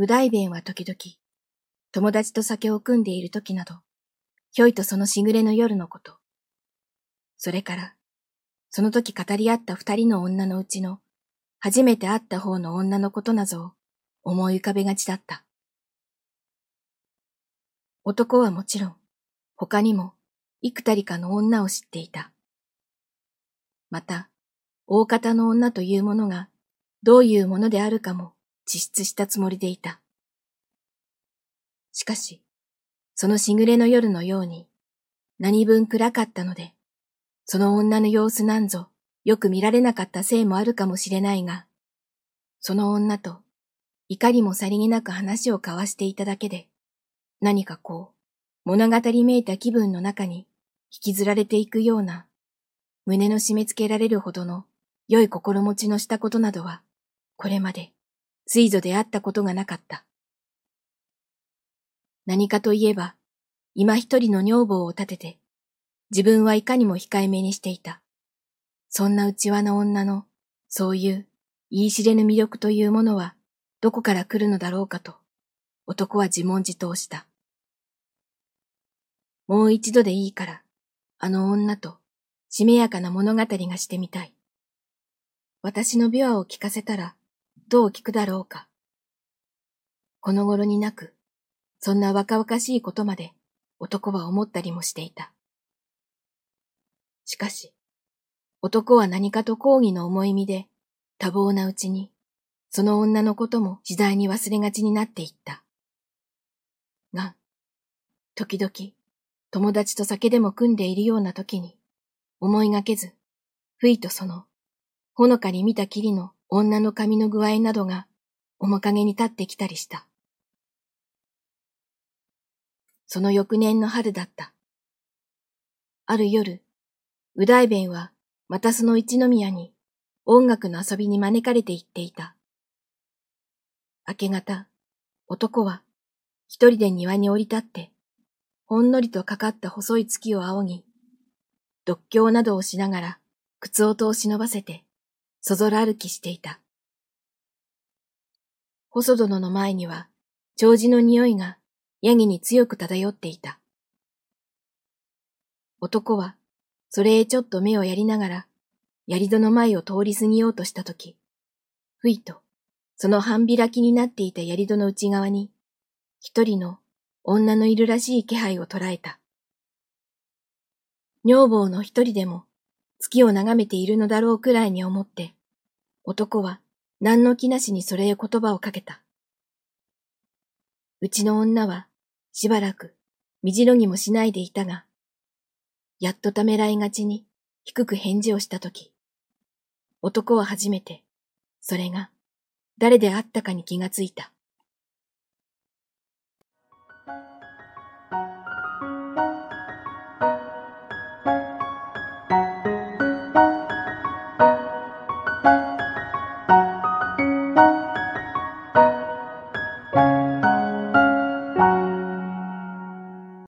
右大弁は時々、友達と酒を組んでいる時など、ひょいとそのしぐれの夜のこと。それから、その時語り合った二人の女のうちの、初めて会った方の女のことなぞを思い浮かべがちだった。男はもちろん、他にも幾たりかの女を知っていた。また、大方の女というものがどういうものであるかも自出したつもりでいた。しかし、そのしぐれの夜のように何分暗かったので、その女の様子なんぞよく見られなかったせいもあるかもしれないが、その女と怒りもさりげなく話を交わしていただけで、何かこう、物語めいた気分の中に引きずられていくような、胸の締め付けられるほどの良い心持ちのしたことなどは、これまで、ついぞであったことがなかった。何かといえば、今一人の女房を立てて、自分はいかにも控えめにしていた。そんな内輪の女の、そういう言い知れぬ魅力というものは、どこから来るのだろうかと、男は自問自答した。もう一度でいいから、あの女と、しめやかな物語がしてみたい。私の琵琶を聞かせたら、どう聞くだろうか。この頃になく、そんな若々しいことまで男は思ったりもしていた。しかし、男は何かと抗議の思い身で、多忙なうちに、その女のことも次第に忘れがちになっていった。が、時々、友達と酒でも組んでいるような時に、思いがけず、ふいとその、ほのかに見たきりの女の髪の具合などが、面影に立ってきたりした。その翌年の春だった。ある夜、右大弁はまたその一宮に音楽の遊びに招かれて行っていた。明け方、男は一人で庭に降り立って、ほんのりとかかった細い月を仰ぎ、独協などをしながら靴音を忍ばせて、そぞろ歩きしていた。細殿の前には、長寿の匂いがヤギに強く漂っていた。男は、それへちょっと目をやりながら、槍戸の前を通り過ぎようとしたとき、ふいと、その半開きになっていた槍戸の内側に、一人の女のいるらしい気配を捉えた。女房の一人でも月を眺めているのだろうくらいに思って、男は何の気なしにそれへ言葉をかけた。うちの女はしばらく、みじろぎもしないでいたが、やっとためらいがちに低く返事をしたとき、男は初めて、それが誰であったかに気がついた。